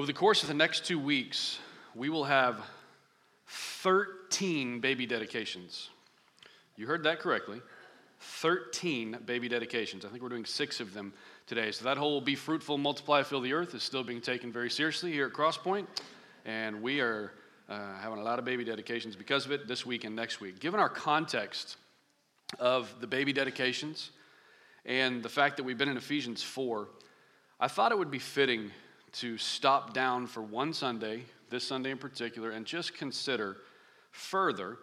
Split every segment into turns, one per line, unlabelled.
Over the course of the next two weeks, we will have 13 baby dedications. You heard that correctly. 13 baby dedications. I think we're doing six of them today. So that whole be fruitful, multiply, fill the earth is still being taken very seriously here at Crosspoint. And we are uh, having a lot of baby dedications because of it this week and next week. Given our context of the baby dedications and the fact that we've been in Ephesians 4, I thought it would be fitting to stop down for one Sunday, this Sunday in particular, and just consider further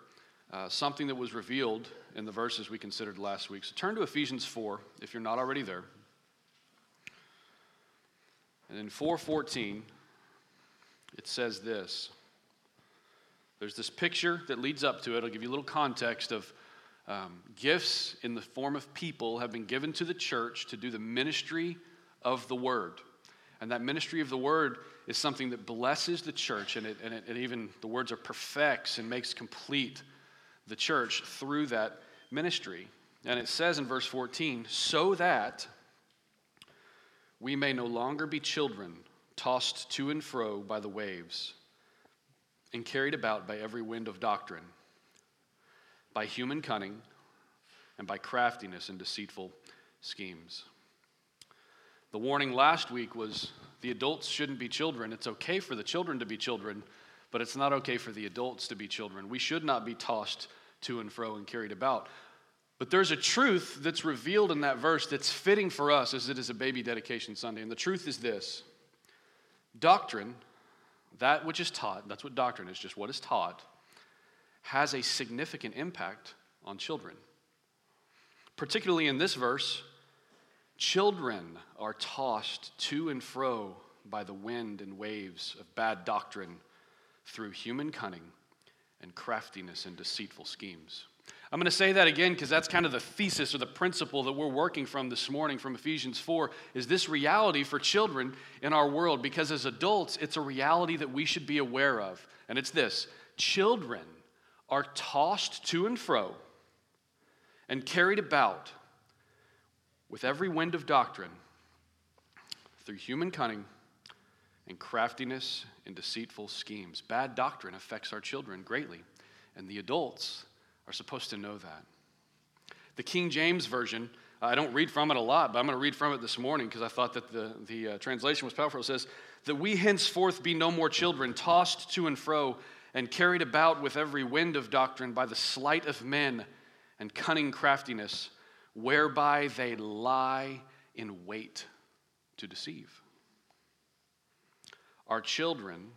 uh, something that was revealed in the verses we considered last week. So turn to Ephesians 4 if you're not already there. And in 4:14 it says this. There's this picture that leads up to it. I'll give you a little context of um, gifts in the form of people have been given to the church to do the ministry of the word. And that ministry of the word is something that blesses the church, and it, and it, and even the words are perfects and makes complete the church through that ministry. And it says in verse 14, so that we may no longer be children tossed to and fro by the waves and carried about by every wind of doctrine, by human cunning and by craftiness and deceitful schemes. The warning last week was the adults shouldn't be children. It's okay for the children to be children, but it's not okay for the adults to be children. We should not be tossed to and fro and carried about. But there's a truth that's revealed in that verse that's fitting for us as it is a baby dedication Sunday. And the truth is this doctrine, that which is taught, that's what doctrine is, just what is taught, has a significant impact on children. Particularly in this verse, children are tossed to and fro by the wind and waves of bad doctrine through human cunning and craftiness and deceitful schemes. I'm going to say that again because that's kind of the thesis or the principle that we're working from this morning from Ephesians 4 is this reality for children in our world because as adults it's a reality that we should be aware of. And it's this. Children are tossed to and fro and carried about with every wind of doctrine through human cunning and craftiness and deceitful schemes. Bad doctrine affects our children greatly, and the adults are supposed to know that. The King James Version, I don't read from it a lot, but I'm going to read from it this morning because I thought that the, the uh, translation was powerful. It says, That we henceforth be no more children, tossed to and fro, and carried about with every wind of doctrine by the sleight of men and cunning craftiness, whereby they lie in wait to deceive. Our children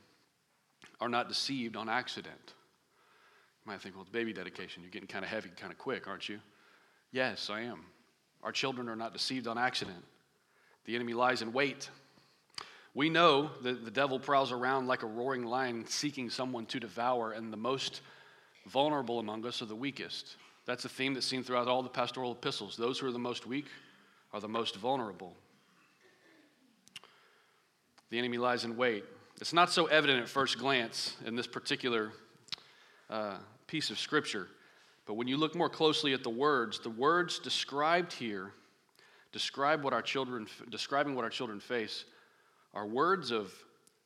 are not deceived on accident. You might think, well, it's baby dedication. You're getting kind of heavy kind of quick, aren't you? Yes, I am. Our children are not deceived on accident. The enemy lies in wait. We know that the devil prowls around like a roaring lion seeking someone to devour, and the most vulnerable among us are the weakest. That's a theme that's seen throughout all the pastoral epistles. Those who are the most weak are the most vulnerable. The enemy lies in wait. It's not so evident at first glance in this particular uh, piece of scripture, but when you look more closely at the words, the words described here describe what our children describing what our children face are words of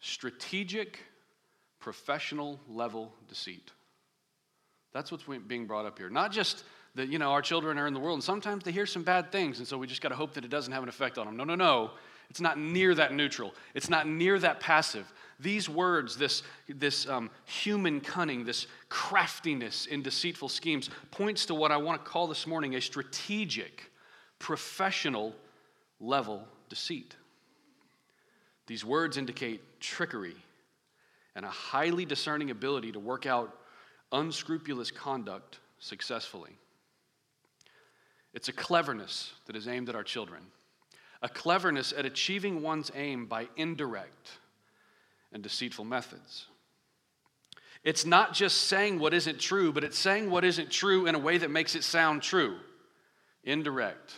strategic professional level deceit that's what's being brought up here not just that you know our children are in the world and sometimes they hear some bad things and so we just got to hope that it doesn't have an effect on them no no no it's not near that neutral. It's not near that passive. These words, this, this um, human cunning, this craftiness in deceitful schemes, points to what I want to call this morning a strategic, professional level deceit. These words indicate trickery and a highly discerning ability to work out unscrupulous conduct successfully. It's a cleverness that is aimed at our children a cleverness at achieving one's aim by indirect and deceitful methods. It's not just saying what isn't true, but it's saying what isn't true in a way that makes it sound true. Indirect,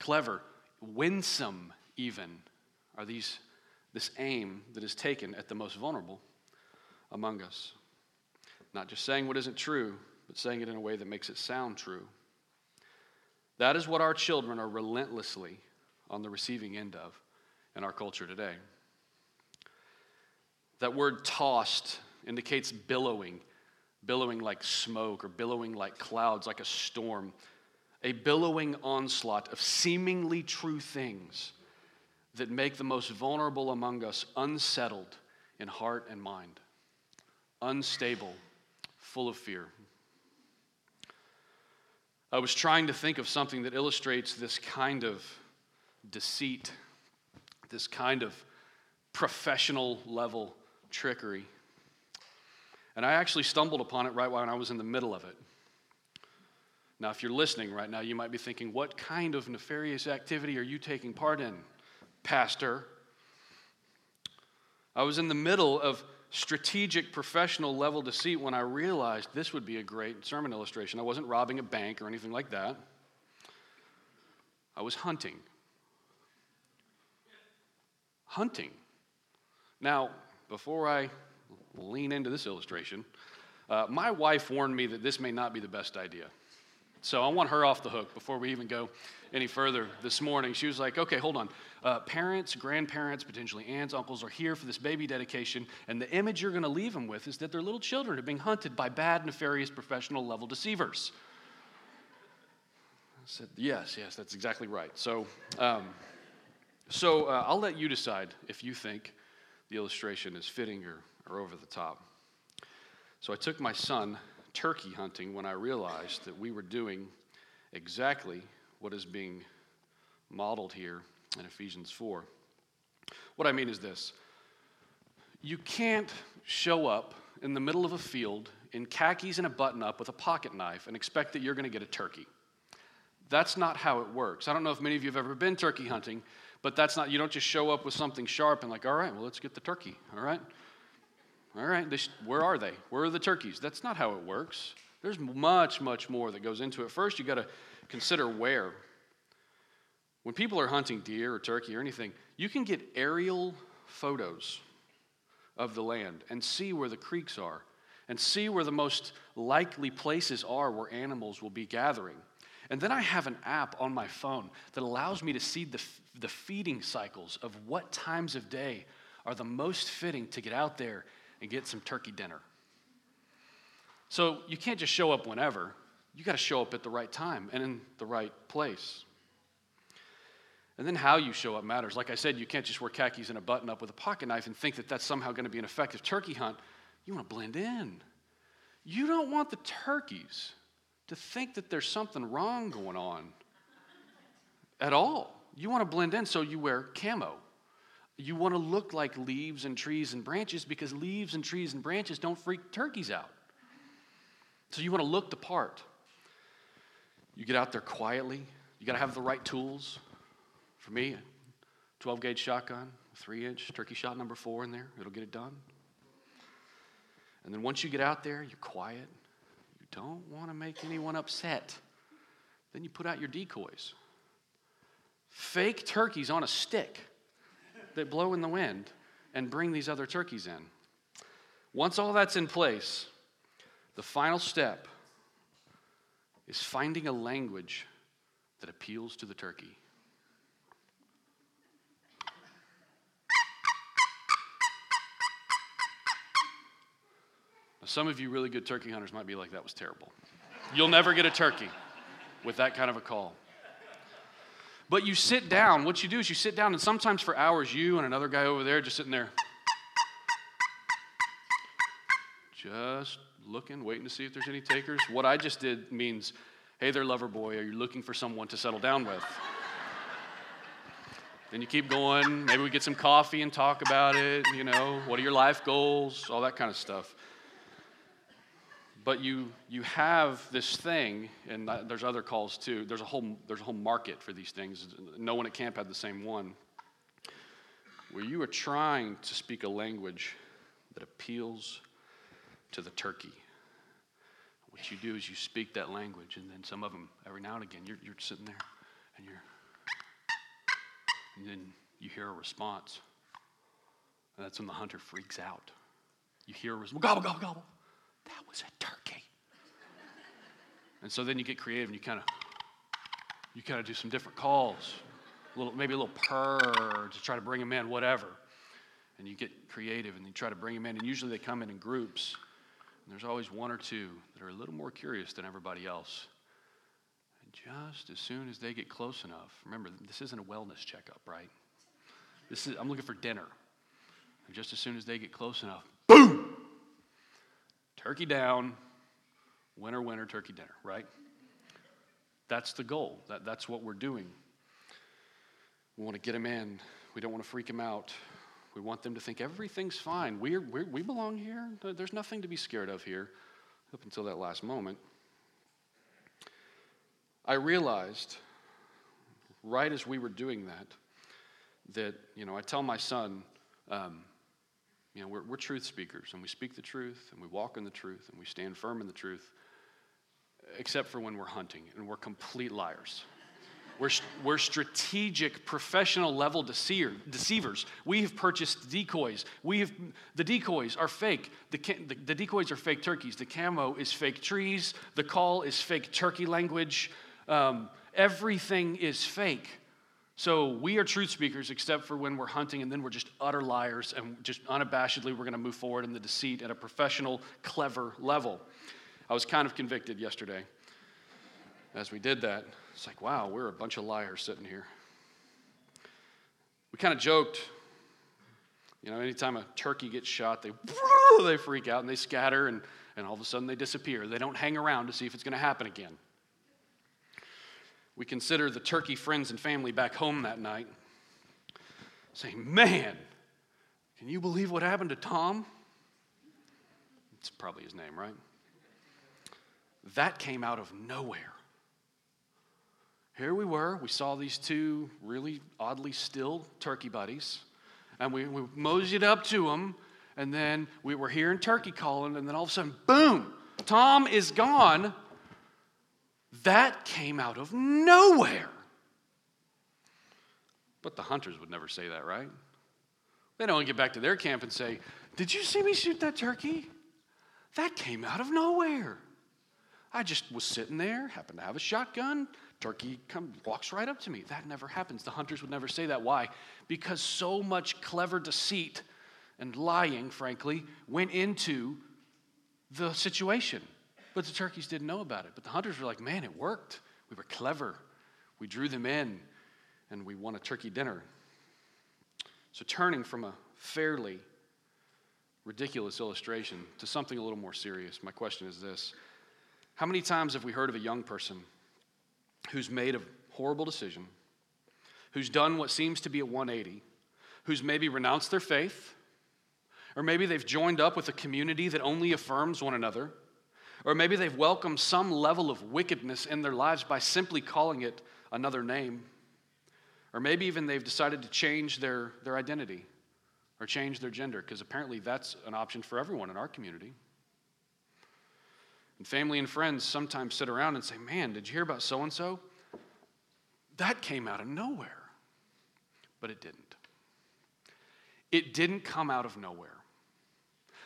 clever, winsome, even, are these this aim that is taken at the most vulnerable among us. Not just saying what isn't true, but saying it in a way that makes it sound true. That is what our children are relentlessly on the receiving end of in our culture today. That word tossed indicates billowing, billowing like smoke or billowing like clouds, like a storm. A billowing onslaught of seemingly true things that make the most vulnerable among us unsettled in heart and mind, unstable, full of fear. I was trying to think of something that illustrates this kind of deceit, this kind of professional level trickery. And I actually stumbled upon it right when I was in the middle of it. Now, if you're listening right now, you might be thinking, what kind of nefarious activity are you taking part in, Pastor? I was in the middle of strategic professional level deceit when I realized this would be a great sermon illustration. I wasn't robbing a bank or anything like that, I was hunting. Hunting. Now, before I lean into this illustration, uh, my wife warned me that this may not be the best idea. So I want her off the hook before we even go any further this morning. She was like, okay, hold on. Uh, parents, grandparents, potentially aunts, uncles are here for this baby dedication, and the image you're going to leave them with is that their little children are being hunted by bad, nefarious, professional level deceivers. I said, yes, yes, that's exactly right. So, um, so uh, I'll let you decide if you think the illustration is fitting or, or over the top. So I took my son turkey hunting when I realized that we were doing exactly what is being modeled here in Ephesians 4. What I mean is this you can't show up in the middle of a field in khakis and a button up with a pocket knife and expect that you're going to get a turkey. That's not how it works. I don't know if many of you have ever been turkey hunting, but that's not, you don't just show up with something sharp and like, all right, well, let's get the turkey, all right? All right, where are they? Where are the turkeys? That's not how it works. There's much, much more that goes into it. First, you got to consider where. When people are hunting deer or turkey or anything, you can get aerial photos of the land and see where the creeks are and see where the most likely places are where animals will be gathering. And then I have an app on my phone that allows me to see the, the feeding cycles of what times of day are the most fitting to get out there and get some turkey dinner. So you can't just show up whenever. You got to show up at the right time and in the right place. And then how you show up matters. Like I said, you can't just wear khakis and a button up with a pocket knife and think that that's somehow going to be an effective turkey hunt. You want to blend in. You don't want the turkeys to think that there's something wrong going on at all. You want to blend in, so you wear camo. You want to look like leaves and trees and branches because leaves and trees and branches don't freak turkeys out. So you want to look the part. You get out there quietly. You got to have the right tools. For me, 12 gauge shotgun, 3 inch turkey shot number four in there. It'll get it done. And then once you get out there, you're quiet. You don't want to make anyone upset. Then you put out your decoys. Fake turkeys on a stick that blow in the wind and bring these other turkeys in. Once all that's in place, the final step is finding a language that appeals to the turkey. Now, some of you really good turkey hunters might be like, that was terrible. You'll never get a turkey with that kind of a call. But you sit down. What you do is you sit down, and sometimes for hours, you and another guy over there just sitting there, just looking, waiting to see if there's any takers. What I just did means, hey there, lover boy, are you looking for someone to settle down with? then you keep going. Maybe we get some coffee and talk about it. You know, what are your life goals? All that kind of stuff but you you have this thing and there's other calls too there's a whole there's a whole market for these things no one at camp had the same one where you are trying to speak a language that appeals to the turkey what you do is you speak that language and then some of them every now and again you're, you're sitting there and you're and then you hear a response and that's when the hunter freaks out you hear a response gobble gobble gobble that was a turkey. And so then you get creative and you kind of you kind of do some different calls, a little, maybe a little purr to try to bring them in, whatever. and you get creative and you try to bring them in. And usually they come in in groups. And there's always one or two that are a little more curious than everybody else. And just as soon as they get close enough, remember, this isn't a wellness checkup, right? This is, I'm looking for dinner. And just as soon as they get close enough, boom! Turkey down, winner, winner, turkey dinner, right? That's the goal. That, that's what we're doing. We want to get them in. We don't want to freak them out. We want them to think everything's fine. We're, we're, we belong here. There's nothing to be scared of here up until that last moment. I realized right as we were doing that, that, you know, I tell my son, um, you know, we're, we're truth speakers and we speak the truth and we walk in the truth and we stand firm in the truth, except for when we're hunting and we're complete liars. We're, we're strategic, professional level deceiver, deceivers. We have purchased decoys. We have, the decoys are fake. The, the, the decoys are fake turkeys. The camo is fake trees. The call is fake turkey language. Um, everything is fake. So we are truth speakers, except for when we're hunting, and then we're just utter liars, and just unabashedly we're going to move forward in the deceit at a professional, clever level. I was kind of convicted yesterday as we did that. It's like, wow, we're a bunch of liars sitting here. We kind of joked, you know, anytime a turkey gets shot, they, they freak out and they scatter, and, and all of a sudden they disappear. They don't hang around to see if it's going to happen again. We consider the turkey friends and family back home that night, saying, Man, can you believe what happened to Tom? It's probably his name, right? That came out of nowhere. Here we were, we saw these two really oddly still turkey buddies, and we, we moseyed up to them, and then we were hearing turkey calling, and then all of a sudden, boom, Tom is gone. That came out of nowhere. But the hunters would never say that, right? They don't get back to their camp and say, Did you see me shoot that turkey? That came out of nowhere. I just was sitting there, happened to have a shotgun. Turkey come, walks right up to me. That never happens. The hunters would never say that. Why? Because so much clever deceit and lying, frankly, went into the situation. But the turkeys didn't know about it. But the hunters were like, man, it worked. We were clever. We drew them in, and we won a turkey dinner. So, turning from a fairly ridiculous illustration to something a little more serious, my question is this How many times have we heard of a young person who's made a horrible decision, who's done what seems to be a 180, who's maybe renounced their faith, or maybe they've joined up with a community that only affirms one another? Or maybe they've welcomed some level of wickedness in their lives by simply calling it another name. Or maybe even they've decided to change their, their identity or change their gender, because apparently that's an option for everyone in our community. And family and friends sometimes sit around and say, Man, did you hear about so and so? That came out of nowhere. But it didn't. It didn't come out of nowhere.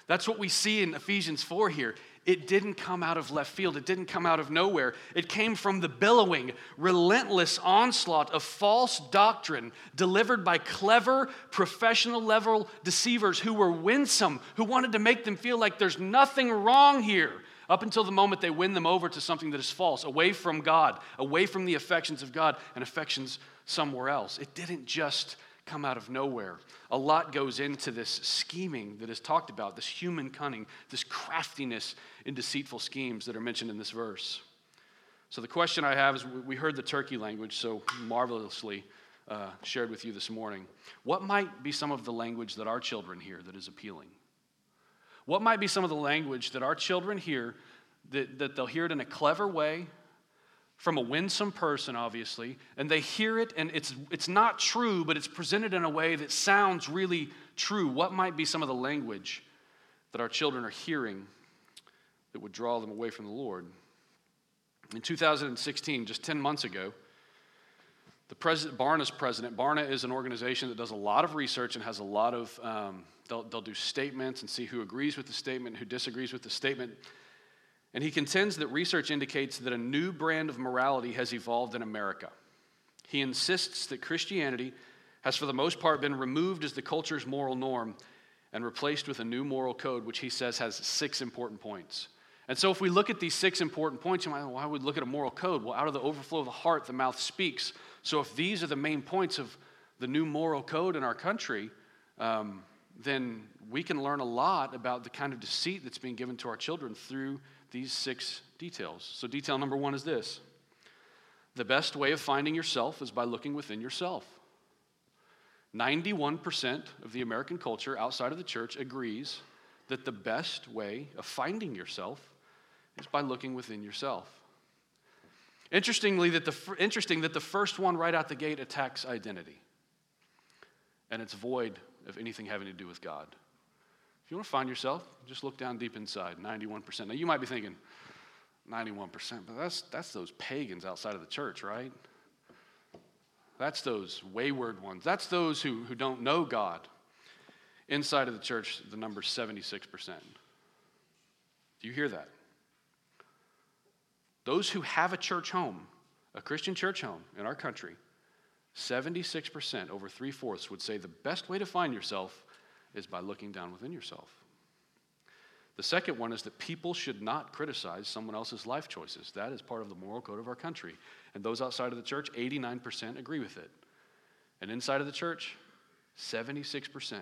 That's what we see in Ephesians 4 here. It didn't come out of left field. It didn't come out of nowhere. It came from the billowing, relentless onslaught of false doctrine delivered by clever, professional level deceivers who were winsome, who wanted to make them feel like there's nothing wrong here up until the moment they win them over to something that is false, away from God, away from the affections of God and affections somewhere else. It didn't just come out of nowhere. A lot goes into this scheming that is talked about, this human cunning, this craftiness in deceitful schemes that are mentioned in this verse. So, the question I have is we heard the turkey language so marvelously uh, shared with you this morning. What might be some of the language that our children hear that is appealing? What might be some of the language that our children hear that, that they'll hear it in a clever way, from a winsome person, obviously, and they hear it and it's, it's not true, but it's presented in a way that sounds really true. What might be some of the language that our children are hearing that would draw them away from the Lord? In 2016, just 10 months ago, the president, Barna's president, Barna is an organization that does a lot of research and has a lot of, um, they'll, they'll do statements and see who agrees with the statement, who disagrees with the statement. And he contends that research indicates that a new brand of morality has evolved in America. He insists that Christianity has for the most part been removed as the culture's moral norm and replaced with a new moral code, which he says has six important points. And so, if we look at these six important points, you might, why would we look at a moral code? Well, out of the overflow of the heart, the mouth speaks. So, if these are the main points of the new moral code in our country, um, then we can learn a lot about the kind of deceit that's being given to our children through these six details. So, detail number one is this the best way of finding yourself is by looking within yourself. 91% of the American culture outside of the church agrees that the best way of finding yourself is by looking within yourself. Interestingly, that the, interesting that the first one right out the gate attacks identity, and it's void of anything having to do with God. If you want to find yourself, just look down deep inside 91%. Now, you might be thinking, 91%, but that's, that's those pagans outside of the church, right? That's those wayward ones. That's those who, who don't know God. Inside of the church, the number's 76%. Do you hear that? Those who have a church home, a Christian church home in our country, 76%, over three fourths, would say the best way to find yourself is by looking down within yourself. The second one is that people should not criticize someone else's life choices. That is part of the moral code of our country. And those outside of the church, 89% agree with it. And inside of the church, 76%,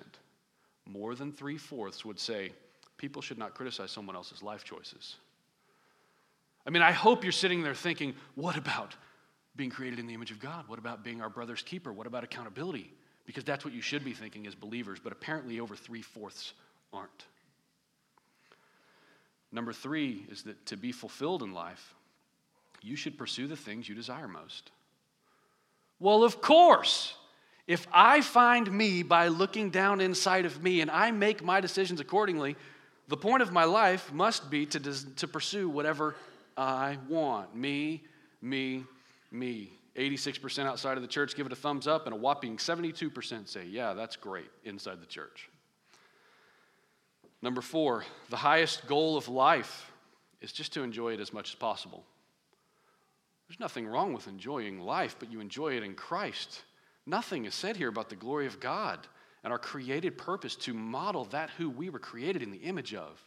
more than three fourths, would say people should not criticize someone else's life choices. I mean, I hope you're sitting there thinking, what about being created in the image of God? What about being our brother's keeper? What about accountability? Because that's what you should be thinking as believers, but apparently over three fourths aren't. Number three is that to be fulfilled in life, you should pursue the things you desire most. Well, of course. If I find me by looking down inside of me and I make my decisions accordingly, the point of my life must be to, to pursue whatever I want. Me, me, me. 86% outside of the church give it a thumbs up, and a whopping 72% say, Yeah, that's great inside the church. Number four, the highest goal of life is just to enjoy it as much as possible. There's nothing wrong with enjoying life, but you enjoy it in Christ. Nothing is said here about the glory of God and our created purpose to model that who we were created in the image of.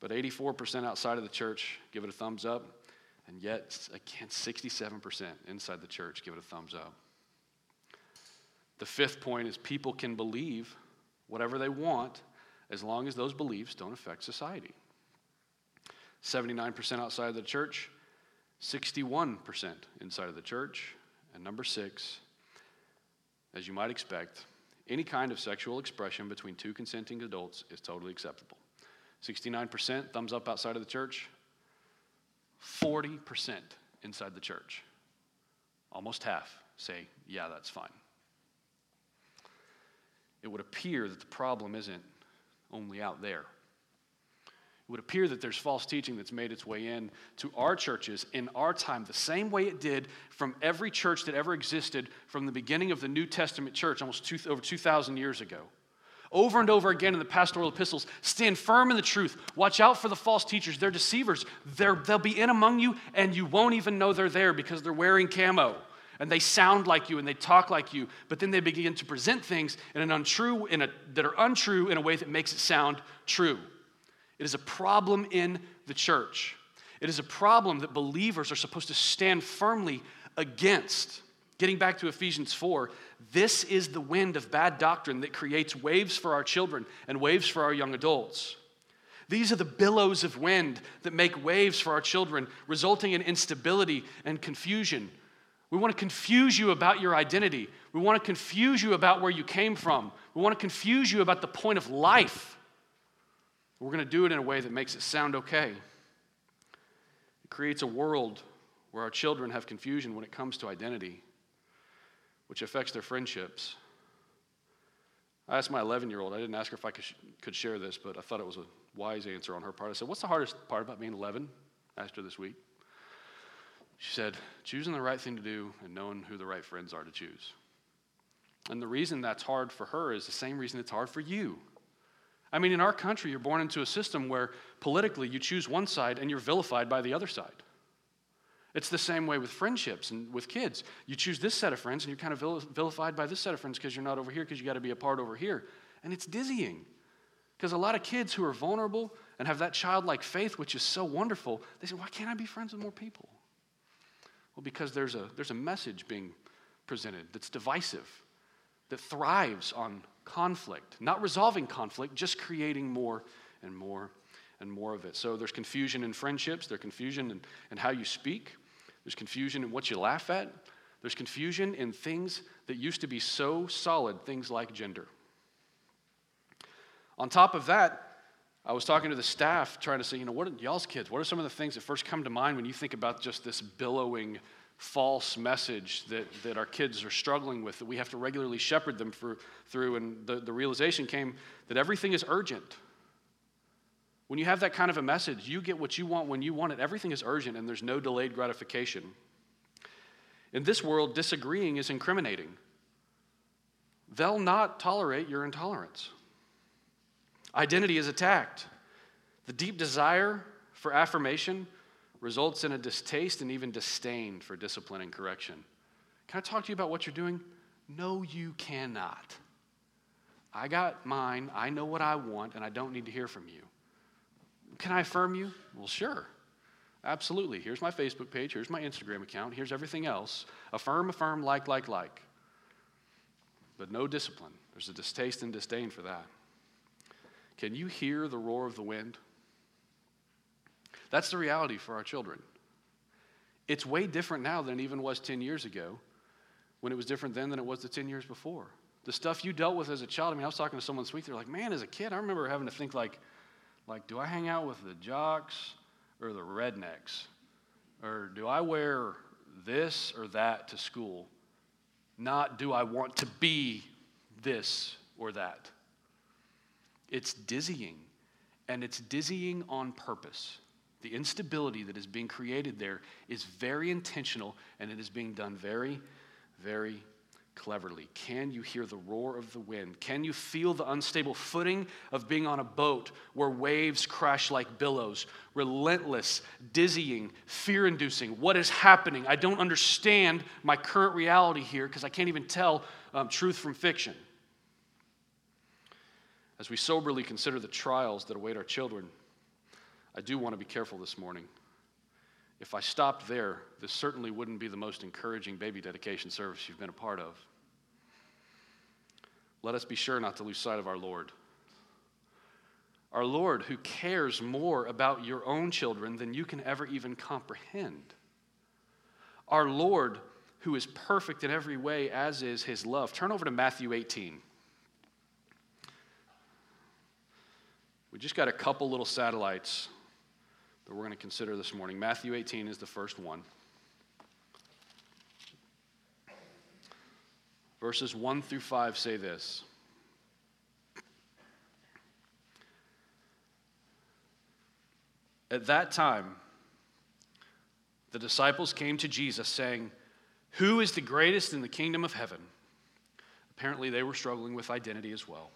But 84% outside of the church give it a thumbs up, and yet, again, 67% inside the church give it a thumbs up. The fifth point is people can believe whatever they want as long as those beliefs don't affect society. 79% outside of the church, 61% inside of the church. And number six, as you might expect, any kind of sexual expression between two consenting adults is totally acceptable. 69% thumbs up outside of the church, 40% inside the church. Almost half say, yeah, that's fine. It would appear that the problem isn't only out there. It would appear that there's false teaching that's made its way in to our churches in our time, the same way it did from every church that ever existed from the beginning of the New Testament church almost two, over 2,000 years ago. Over and over again in the pastoral epistles, stand firm in the truth. Watch out for the false teachers. They're deceivers. They're, they'll be in among you, and you won't even know they're there because they're wearing camo and they sound like you and they talk like you, but then they begin to present things in an untrue, in a, that are untrue in a way that makes it sound true. It is a problem in the church. It is a problem that believers are supposed to stand firmly against. Getting back to Ephesians 4, this is the wind of bad doctrine that creates waves for our children and waves for our young adults. These are the billows of wind that make waves for our children, resulting in instability and confusion we want to confuse you about your identity. We want to confuse you about where you came from. We want to confuse you about the point of life. We're going to do it in a way that makes it sound okay. It creates a world where our children have confusion when it comes to identity, which affects their friendships. I asked my 11 year old, I didn't ask her if I could share this, but I thought it was a wise answer on her part. I said, What's the hardest part about being 11? I asked her this week. She said, choosing the right thing to do and knowing who the right friends are to choose. And the reason that's hard for her is the same reason it's hard for you. I mean, in our country, you're born into a system where politically you choose one side and you're vilified by the other side. It's the same way with friendships and with kids. You choose this set of friends and you're kind of vilified by this set of friends because you're not over here because you got to be a part over here. And it's dizzying. Because a lot of kids who are vulnerable and have that childlike faith, which is so wonderful, they say, Why can't I be friends with more people? Well, because there's a, there's a message being presented that's divisive, that thrives on conflict, not resolving conflict, just creating more and more and more of it. So there's confusion in friendships, there's confusion in, in how you speak, there's confusion in what you laugh at, there's confusion in things that used to be so solid, things like gender. On top of that, I was talking to the staff trying to say, you know, what are y'all's kids? What are some of the things that first come to mind when you think about just this billowing false message that, that our kids are struggling with, that we have to regularly shepherd them for, through? And the, the realization came that everything is urgent. When you have that kind of a message, you get what you want when you want it. Everything is urgent and there's no delayed gratification. In this world, disagreeing is incriminating. They'll not tolerate your intolerance. Identity is attacked. The deep desire for affirmation results in a distaste and even disdain for discipline and correction. Can I talk to you about what you're doing? No, you cannot. I got mine, I know what I want, and I don't need to hear from you. Can I affirm you? Well, sure. Absolutely. Here's my Facebook page. Here's my Instagram account. Here's everything else. Affirm, affirm, like, like, like. But no discipline. There's a distaste and disdain for that. Can you hear the roar of the wind? That's the reality for our children. It's way different now than it even was 10 years ago, when it was different then than it was the 10 years before. The stuff you dealt with as a child, I mean, I was talking to someone this week, they're like, man, as a kid, I remember having to think, like, like, do I hang out with the jocks or the rednecks? Or do I wear this or that to school? Not do I want to be this or that. It's dizzying, and it's dizzying on purpose. The instability that is being created there is very intentional, and it is being done very, very cleverly? Can you hear the roar of the wind? Can you feel the unstable footing of being on a boat where waves crash like billows? Relentless, dizzying, fear inducing. What is happening? I don't understand my current reality here because I can't even tell um, truth from fiction. As we soberly consider the trials that await our children, I do want to be careful this morning. If I stopped there, this certainly wouldn't be the most encouraging baby dedication service you've been a part of let us be sure not to lose sight of our Lord. Our Lord, who cares more about your own children than you can ever even comprehend. Our Lord, who is perfect in every way, as is his love. Turn over to Matthew 18. We just got a couple little satellites that we're going to consider this morning. Matthew 18 is the first one. Verses 1 through 5 say this At that time, the disciples came to Jesus saying, Who is the greatest in the kingdom of heaven? Apparently, they were struggling with identity as well.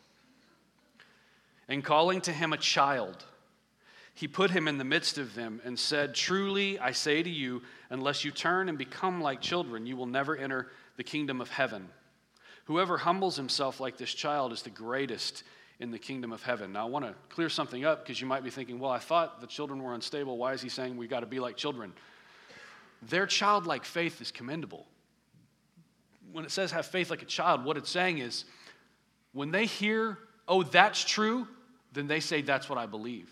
And calling to him a child, he put him in the midst of them and said, Truly, I say to you, unless you turn and become like children, you will never enter the kingdom of heaven. Whoever humbles himself like this child is the greatest in the kingdom of heaven. Now, I want to clear something up because you might be thinking, well, I thought the children were unstable. Why is he saying we've got to be like children? Their childlike faith is commendable. When it says have faith like a child, what it's saying is when they hear, oh, that's true, then they say, that's what I believe.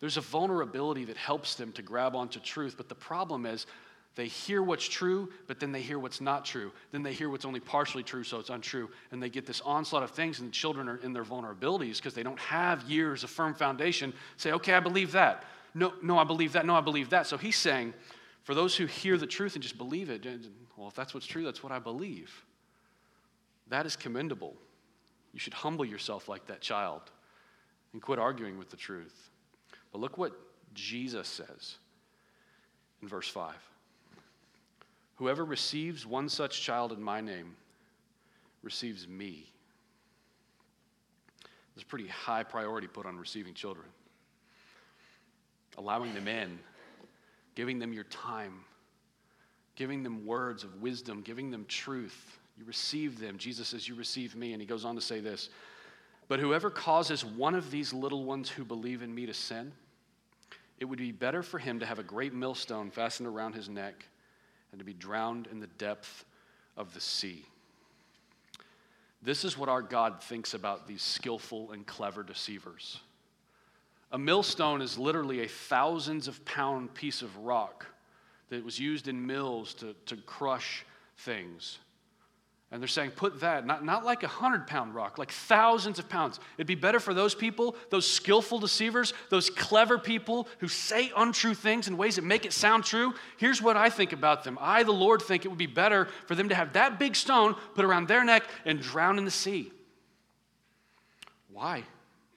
There's a vulnerability that helps them to grab onto truth, but the problem is they hear what's true, but then they hear what's not true. Then they hear what's only partially true, so it's untrue. And they get this onslaught of things, and the children are in their vulnerabilities because they don't have years of firm foundation. Say, okay, I believe that. No, no, I believe that. No, I believe that. So he's saying, for those who hear the truth and just believe it, well, if that's what's true, that's what I believe. That is commendable. You should humble yourself like that child and quit arguing with the truth. But look what Jesus says in verse 5. Whoever receives one such child in my name receives me. There's a pretty high priority put on receiving children. Allowing them in, giving them your time, giving them words of wisdom, giving them truth. You receive them. Jesus says, You receive me. And he goes on to say this But whoever causes one of these little ones who believe in me to sin, it would be better for him to have a great millstone fastened around his neck and to be drowned in the depth of the sea. This is what our God thinks about these skillful and clever deceivers. A millstone is literally a thousands of pound piece of rock that was used in mills to, to crush things. And they're saying, put that, not, not like a hundred pound rock, like thousands of pounds. It'd be better for those people, those skillful deceivers, those clever people who say untrue things in ways that make it sound true. Here's what I think about them I, the Lord, think it would be better for them to have that big stone put around their neck and drown in the sea. Why?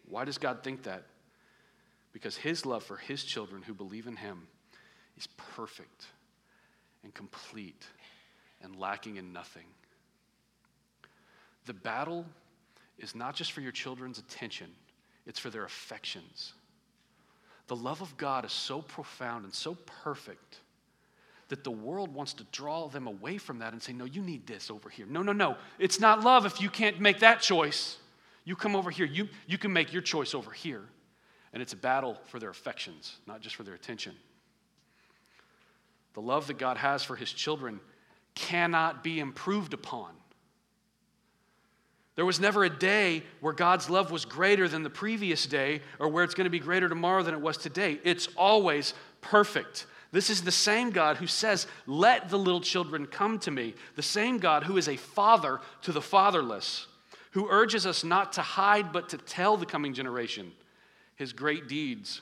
Why does God think that? Because His love for His children who believe in Him is perfect and complete and lacking in nothing. The battle is not just for your children's attention, it's for their affections. The love of God is so profound and so perfect that the world wants to draw them away from that and say, No, you need this over here. No, no, no. It's not love if you can't make that choice. You come over here, you, you can make your choice over here. And it's a battle for their affections, not just for their attention. The love that God has for his children cannot be improved upon. There was never a day where God's love was greater than the previous day or where it's going to be greater tomorrow than it was today. It's always perfect. This is the same God who says, Let the little children come to me. The same God who is a father to the fatherless, who urges us not to hide but to tell the coming generation his great deeds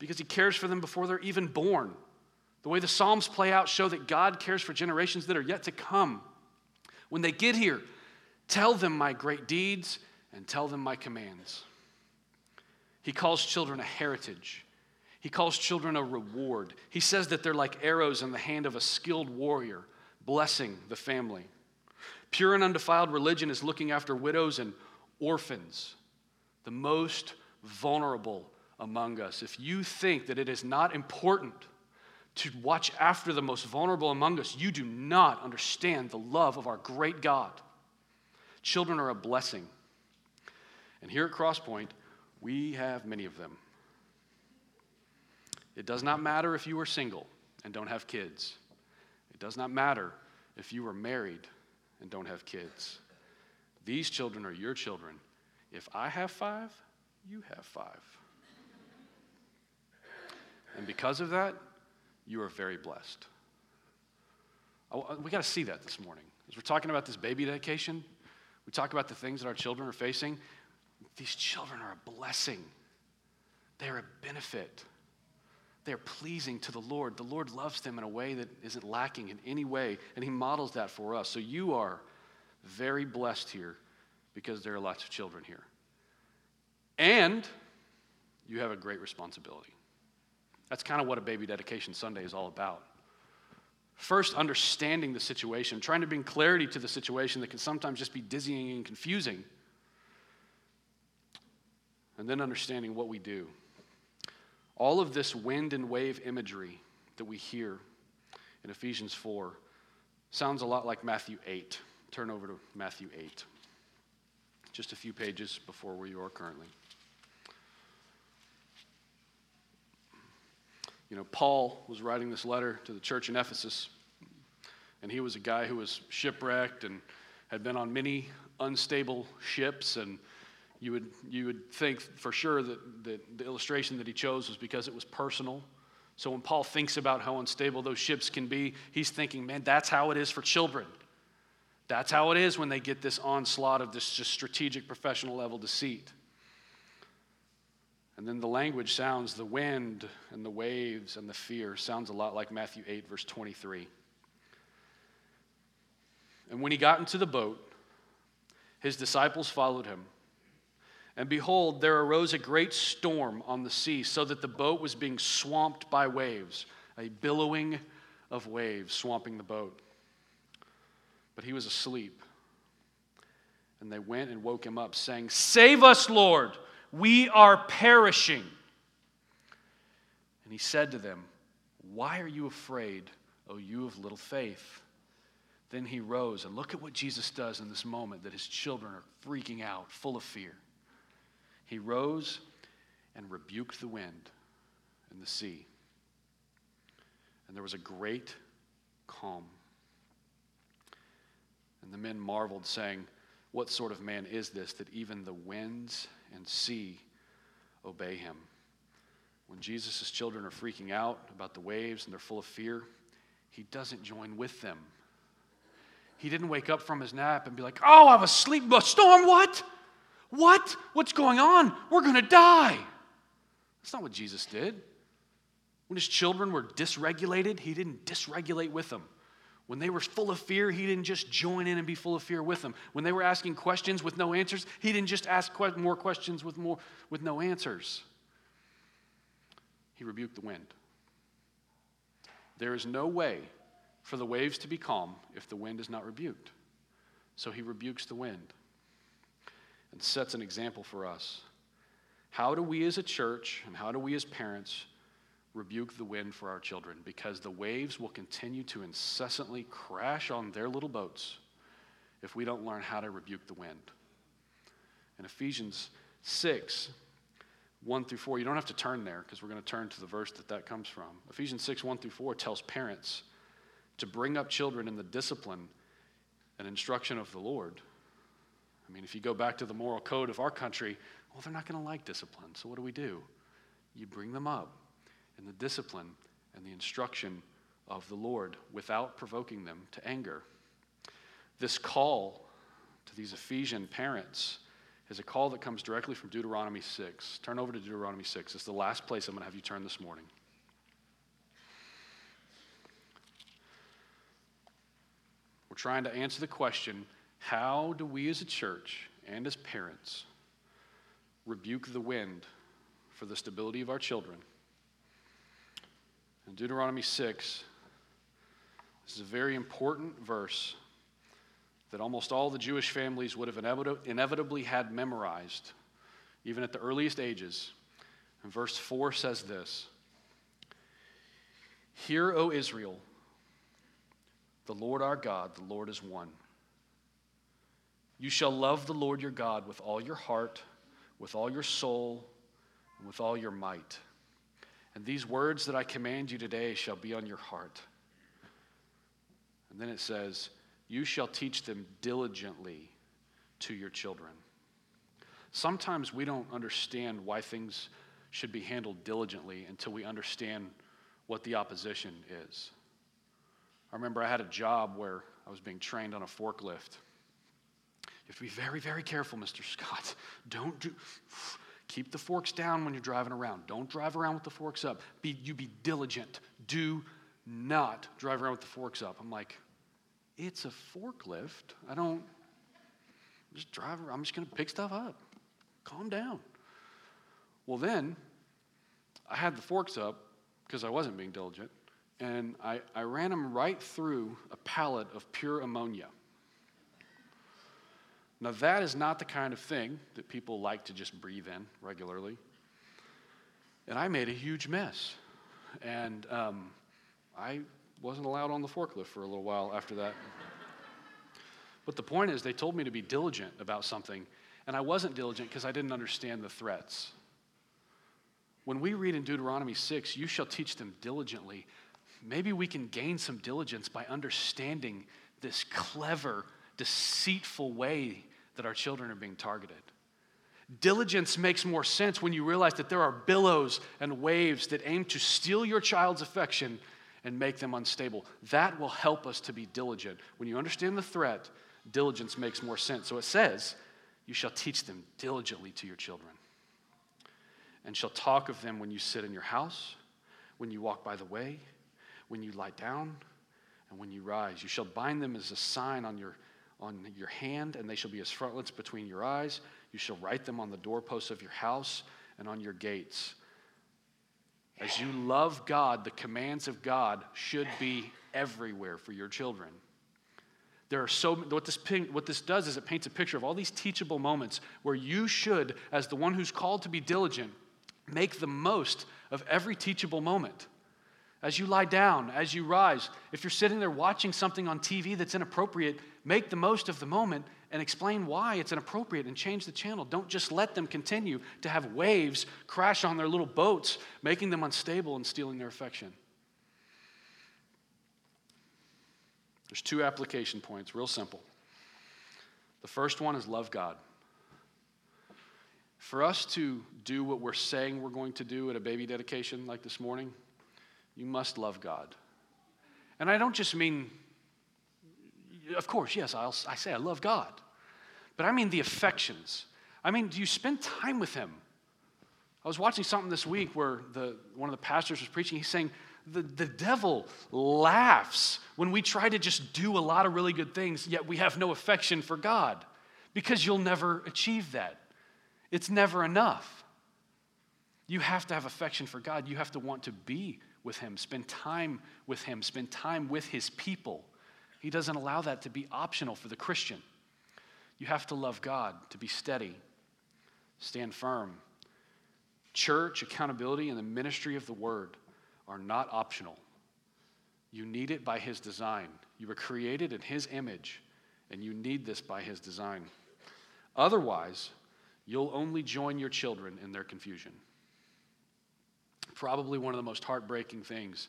because he cares for them before they're even born. The way the Psalms play out show that God cares for generations that are yet to come. When they get here, tell them my great deeds and tell them my commands. He calls children a heritage. He calls children a reward. He says that they're like arrows in the hand of a skilled warrior, blessing the family. Pure and undefiled religion is looking after widows and orphans, the most vulnerable among us. If you think that it is not important to watch after the most vulnerable among us, you do not understand the love of our great God. Children are a blessing. And here at Crosspoint, we have many of them. It does not matter if you are single and don't have kids. It does not matter if you are married and don't have kids. These children are your children. If I have five, you have five. And because of that, you are very blessed. Oh, uh, we got to see that this morning. As we're talking about this baby dedication, we talk about the things that our children are facing. These children are a blessing, they're a benefit. They're pleasing to the Lord. The Lord loves them in a way that isn't lacking in any way, and He models that for us. So you are very blessed here because there are lots of children here. And you have a great responsibility. That's kind of what a baby dedication Sunday is all about. First, understanding the situation, trying to bring clarity to the situation that can sometimes just be dizzying and confusing. And then understanding what we do. All of this wind and wave imagery that we hear in Ephesians 4 sounds a lot like Matthew 8. Turn over to Matthew 8, just a few pages before where you are currently. You know, Paul was writing this letter to the church in Ephesus, and he was a guy who was shipwrecked and had been on many unstable ships. And you would, you would think for sure that, that the illustration that he chose was because it was personal. So when Paul thinks about how unstable those ships can be, he's thinking, man, that's how it is for children. That's how it is when they get this onslaught of this just strategic professional level deceit. And then the language sounds, the wind and the waves and the fear sounds a lot like Matthew 8, verse 23. And when he got into the boat, his disciples followed him. And behold, there arose a great storm on the sea, so that the boat was being swamped by waves, a billowing of waves swamping the boat. But he was asleep. And they went and woke him up, saying, Save us, Lord! We are perishing. And he said to them, Why are you afraid O you of little faith. Then he rose, and look at what Jesus does in this moment that his children are freaking out, full of fear. He rose and rebuked the wind and the sea, and there was a great calm. And the men marveled, saying, What sort of man is this that even the winds and sea obey him? When Jesus' children are freaking out about the waves and they're full of fear, he doesn't join with them. He didn't wake up from his nap and be like, Oh, I was asleep. A storm? What? What? What's going on? We're going to die. That's not what Jesus did. When his children were dysregulated, he didn't dysregulate with them. When they were full of fear, he didn't just join in and be full of fear with them. When they were asking questions with no answers, he didn't just ask more questions with, more, with no answers. He rebuked the wind. There is no way for the waves to be calm if the wind is not rebuked. So he rebukes the wind and sets an example for us. How do we as a church and how do we as parents rebuke the wind for our children? Because the waves will continue to incessantly crash on their little boats if we don't learn how to rebuke the wind. In Ephesians 6, 1 through 4. You don't have to turn there because we're going to turn to the verse that that comes from. Ephesians 6, 1 through 4 tells parents to bring up children in the discipline and instruction of the Lord. I mean, if you go back to the moral code of our country, well, they're not going to like discipline. So what do we do? You bring them up in the discipline and the instruction of the Lord without provoking them to anger. This call to these Ephesian parents is a call that comes directly from Deuteronomy 6. Turn over to Deuteronomy 6. It's the last place I'm going to have you turn this morning. We're trying to answer the question how do we as a church and as parents rebuke the wind for the stability of our children? In Deuteronomy 6, this is a very important verse that almost all the Jewish families would have inevitably had memorized, even at the earliest ages. And verse 4 says this Hear, O Israel, the Lord our God, the Lord is one. You shall love the Lord your God with all your heart, with all your soul, and with all your might. And these words that I command you today shall be on your heart. And then it says, you shall teach them diligently to your children. Sometimes we don't understand why things should be handled diligently until we understand what the opposition is. I remember I had a job where I was being trained on a forklift. You have to be very, very careful, Mr. Scott. Don't do, keep the forks down when you're driving around. Don't drive around with the forks up. Be, you be diligent. Do not drive around with the forks up. I'm like, it's a forklift. I don't just drive I'm just going to pick stuff up. Calm down. Well, then I had the forks up because I wasn't being diligent, and I, I ran them right through a pallet of pure ammonia. Now, that is not the kind of thing that people like to just breathe in regularly. And I made a huge mess. And um, I wasn't allowed on the forklift for a little while after that. but the point is, they told me to be diligent about something, and I wasn't diligent because I didn't understand the threats. When we read in Deuteronomy 6, you shall teach them diligently, maybe we can gain some diligence by understanding this clever, deceitful way that our children are being targeted. Diligence makes more sense when you realize that there are billows and waves that aim to steal your child's affection and make them unstable. That will help us to be diligent. When you understand the threat, diligence makes more sense. So it says, You shall teach them diligently to your children, and shall talk of them when you sit in your house, when you walk by the way, when you lie down, and when you rise. You shall bind them as a sign on your, on your hand, and they shall be as frontlets between your eyes. You shall write them on the doorposts of your house and on your gates. As you love God, the commands of God should be everywhere for your children. There are so what this what this does is it paints a picture of all these teachable moments where you should, as the one who's called to be diligent, make the most of every teachable moment. As you lie down, as you rise. If you're sitting there watching something on TV that's inappropriate, make the most of the moment and explain why it's inappropriate and change the channel. Don't just let them continue to have waves crash on their little boats, making them unstable and stealing their affection. There's two application points, real simple. The first one is love God. For us to do what we're saying we're going to do at a baby dedication like this morning, you must love God. And I don't just mean, of course, yes, I'll, I say I love God, but I mean the affections. I mean, do you spend time with Him? I was watching something this week where the, one of the pastors was preaching. He's saying, the, the devil laughs when we try to just do a lot of really good things, yet we have no affection for God because you'll never achieve that. It's never enough. You have to have affection for God. You have to want to be with Him, spend time with Him, spend time with His people. He doesn't allow that to be optional for the Christian. You have to love God, to be steady, stand firm. Church, accountability, and the ministry of the Word are not optional. You need it by His design. You were created in His image, and you need this by His design. Otherwise, you'll only join your children in their confusion. Probably one of the most heartbreaking things.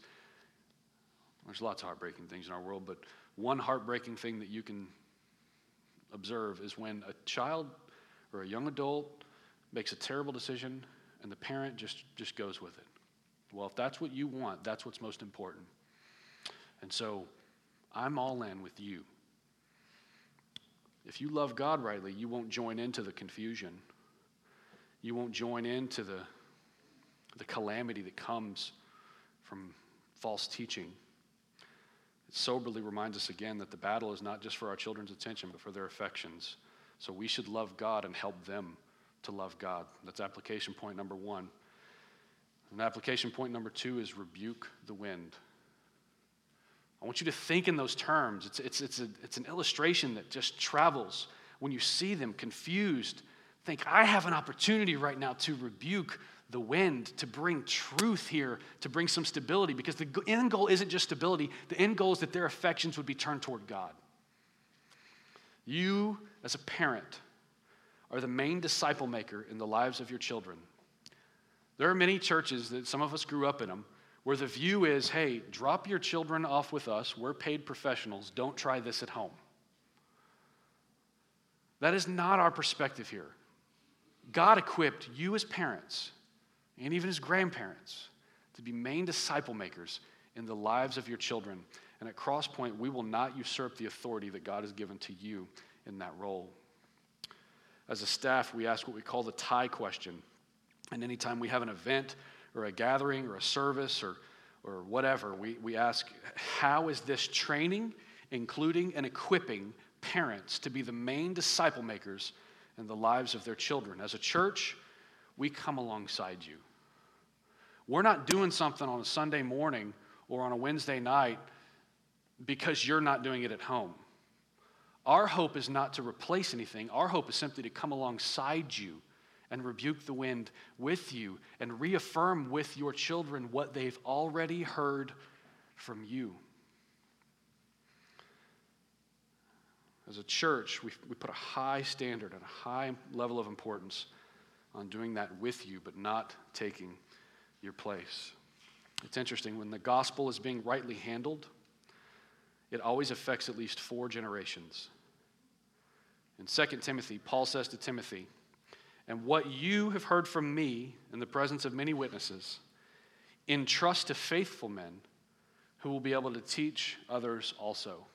There's lots of heartbreaking things in our world, but one heartbreaking thing that you can observe is when a child or a young adult makes a terrible decision and the parent just, just goes with it. Well, if that's what you want, that's what's most important. And so I'm all in with you. If you love God rightly, you won't join into the confusion. You won't join into the, the calamity that comes from false teaching. It soberly reminds us again that the battle is not just for our children's attention, but for their affections. So we should love God and help them to love God. That's application point number one. And application point number two is rebuke the wind. I want you to think in those terms. It's, it's, it's, a, it's an illustration that just travels. When you see them confused, think, I have an opportunity right now to rebuke the wind, to bring truth here, to bring some stability, because the end goal isn't just stability, the end goal is that their affections would be turned toward God. You, as a parent, are the main disciple maker in the lives of your children. There are many churches that some of us grew up in them where the view is hey, drop your children off with us. We're paid professionals. Don't try this at home. That is not our perspective here. God equipped you as parents and even as grandparents to be main disciple makers in the lives of your children. And at Crosspoint, we will not usurp the authority that God has given to you in that role. As a staff, we ask what we call the tie question. And anytime we have an event or a gathering or a service or, or whatever, we, we ask, how is this training, including and equipping parents to be the main disciple makers in the lives of their children? As a church, we come alongside you. We're not doing something on a Sunday morning or on a Wednesday night because you're not doing it at home. Our hope is not to replace anything. Our hope is simply to come alongside you and rebuke the wind with you and reaffirm with your children what they've already heard from you. As a church, we, we put a high standard and a high level of importance on doing that with you, but not taking your place. It's interesting, when the gospel is being rightly handled, it always affects at least four generations. In 2 Timothy, Paul says to Timothy, and what you have heard from me in the presence of many witnesses, entrust to faithful men who will be able to teach others also.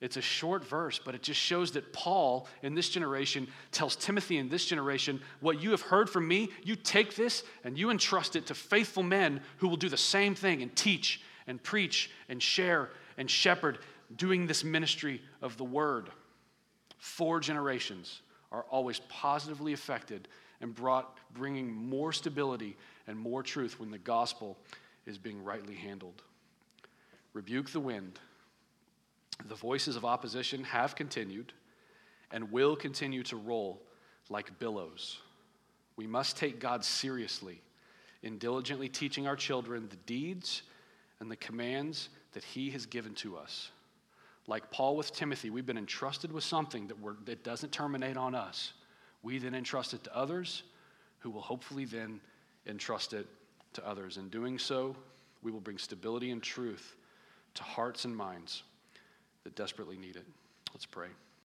It's a short verse, but it just shows that Paul in this generation tells Timothy in this generation, What you have heard from me, you take this and you entrust it to faithful men who will do the same thing and teach and preach and share and shepherd, doing this ministry of the word. Four generations are always positively affected and brought, bringing more stability and more truth when the gospel is being rightly handled. Rebuke the wind. The voices of opposition have continued and will continue to roll like billows. We must take God seriously in diligently teaching our children the deeds and the commands that he has given to us. Like Paul with Timothy, we've been entrusted with something that, that doesn't terminate on us. We then entrust it to others, who will hopefully then entrust it to others. In doing so, we will bring stability and truth to hearts and minds that desperately need it. Let's pray.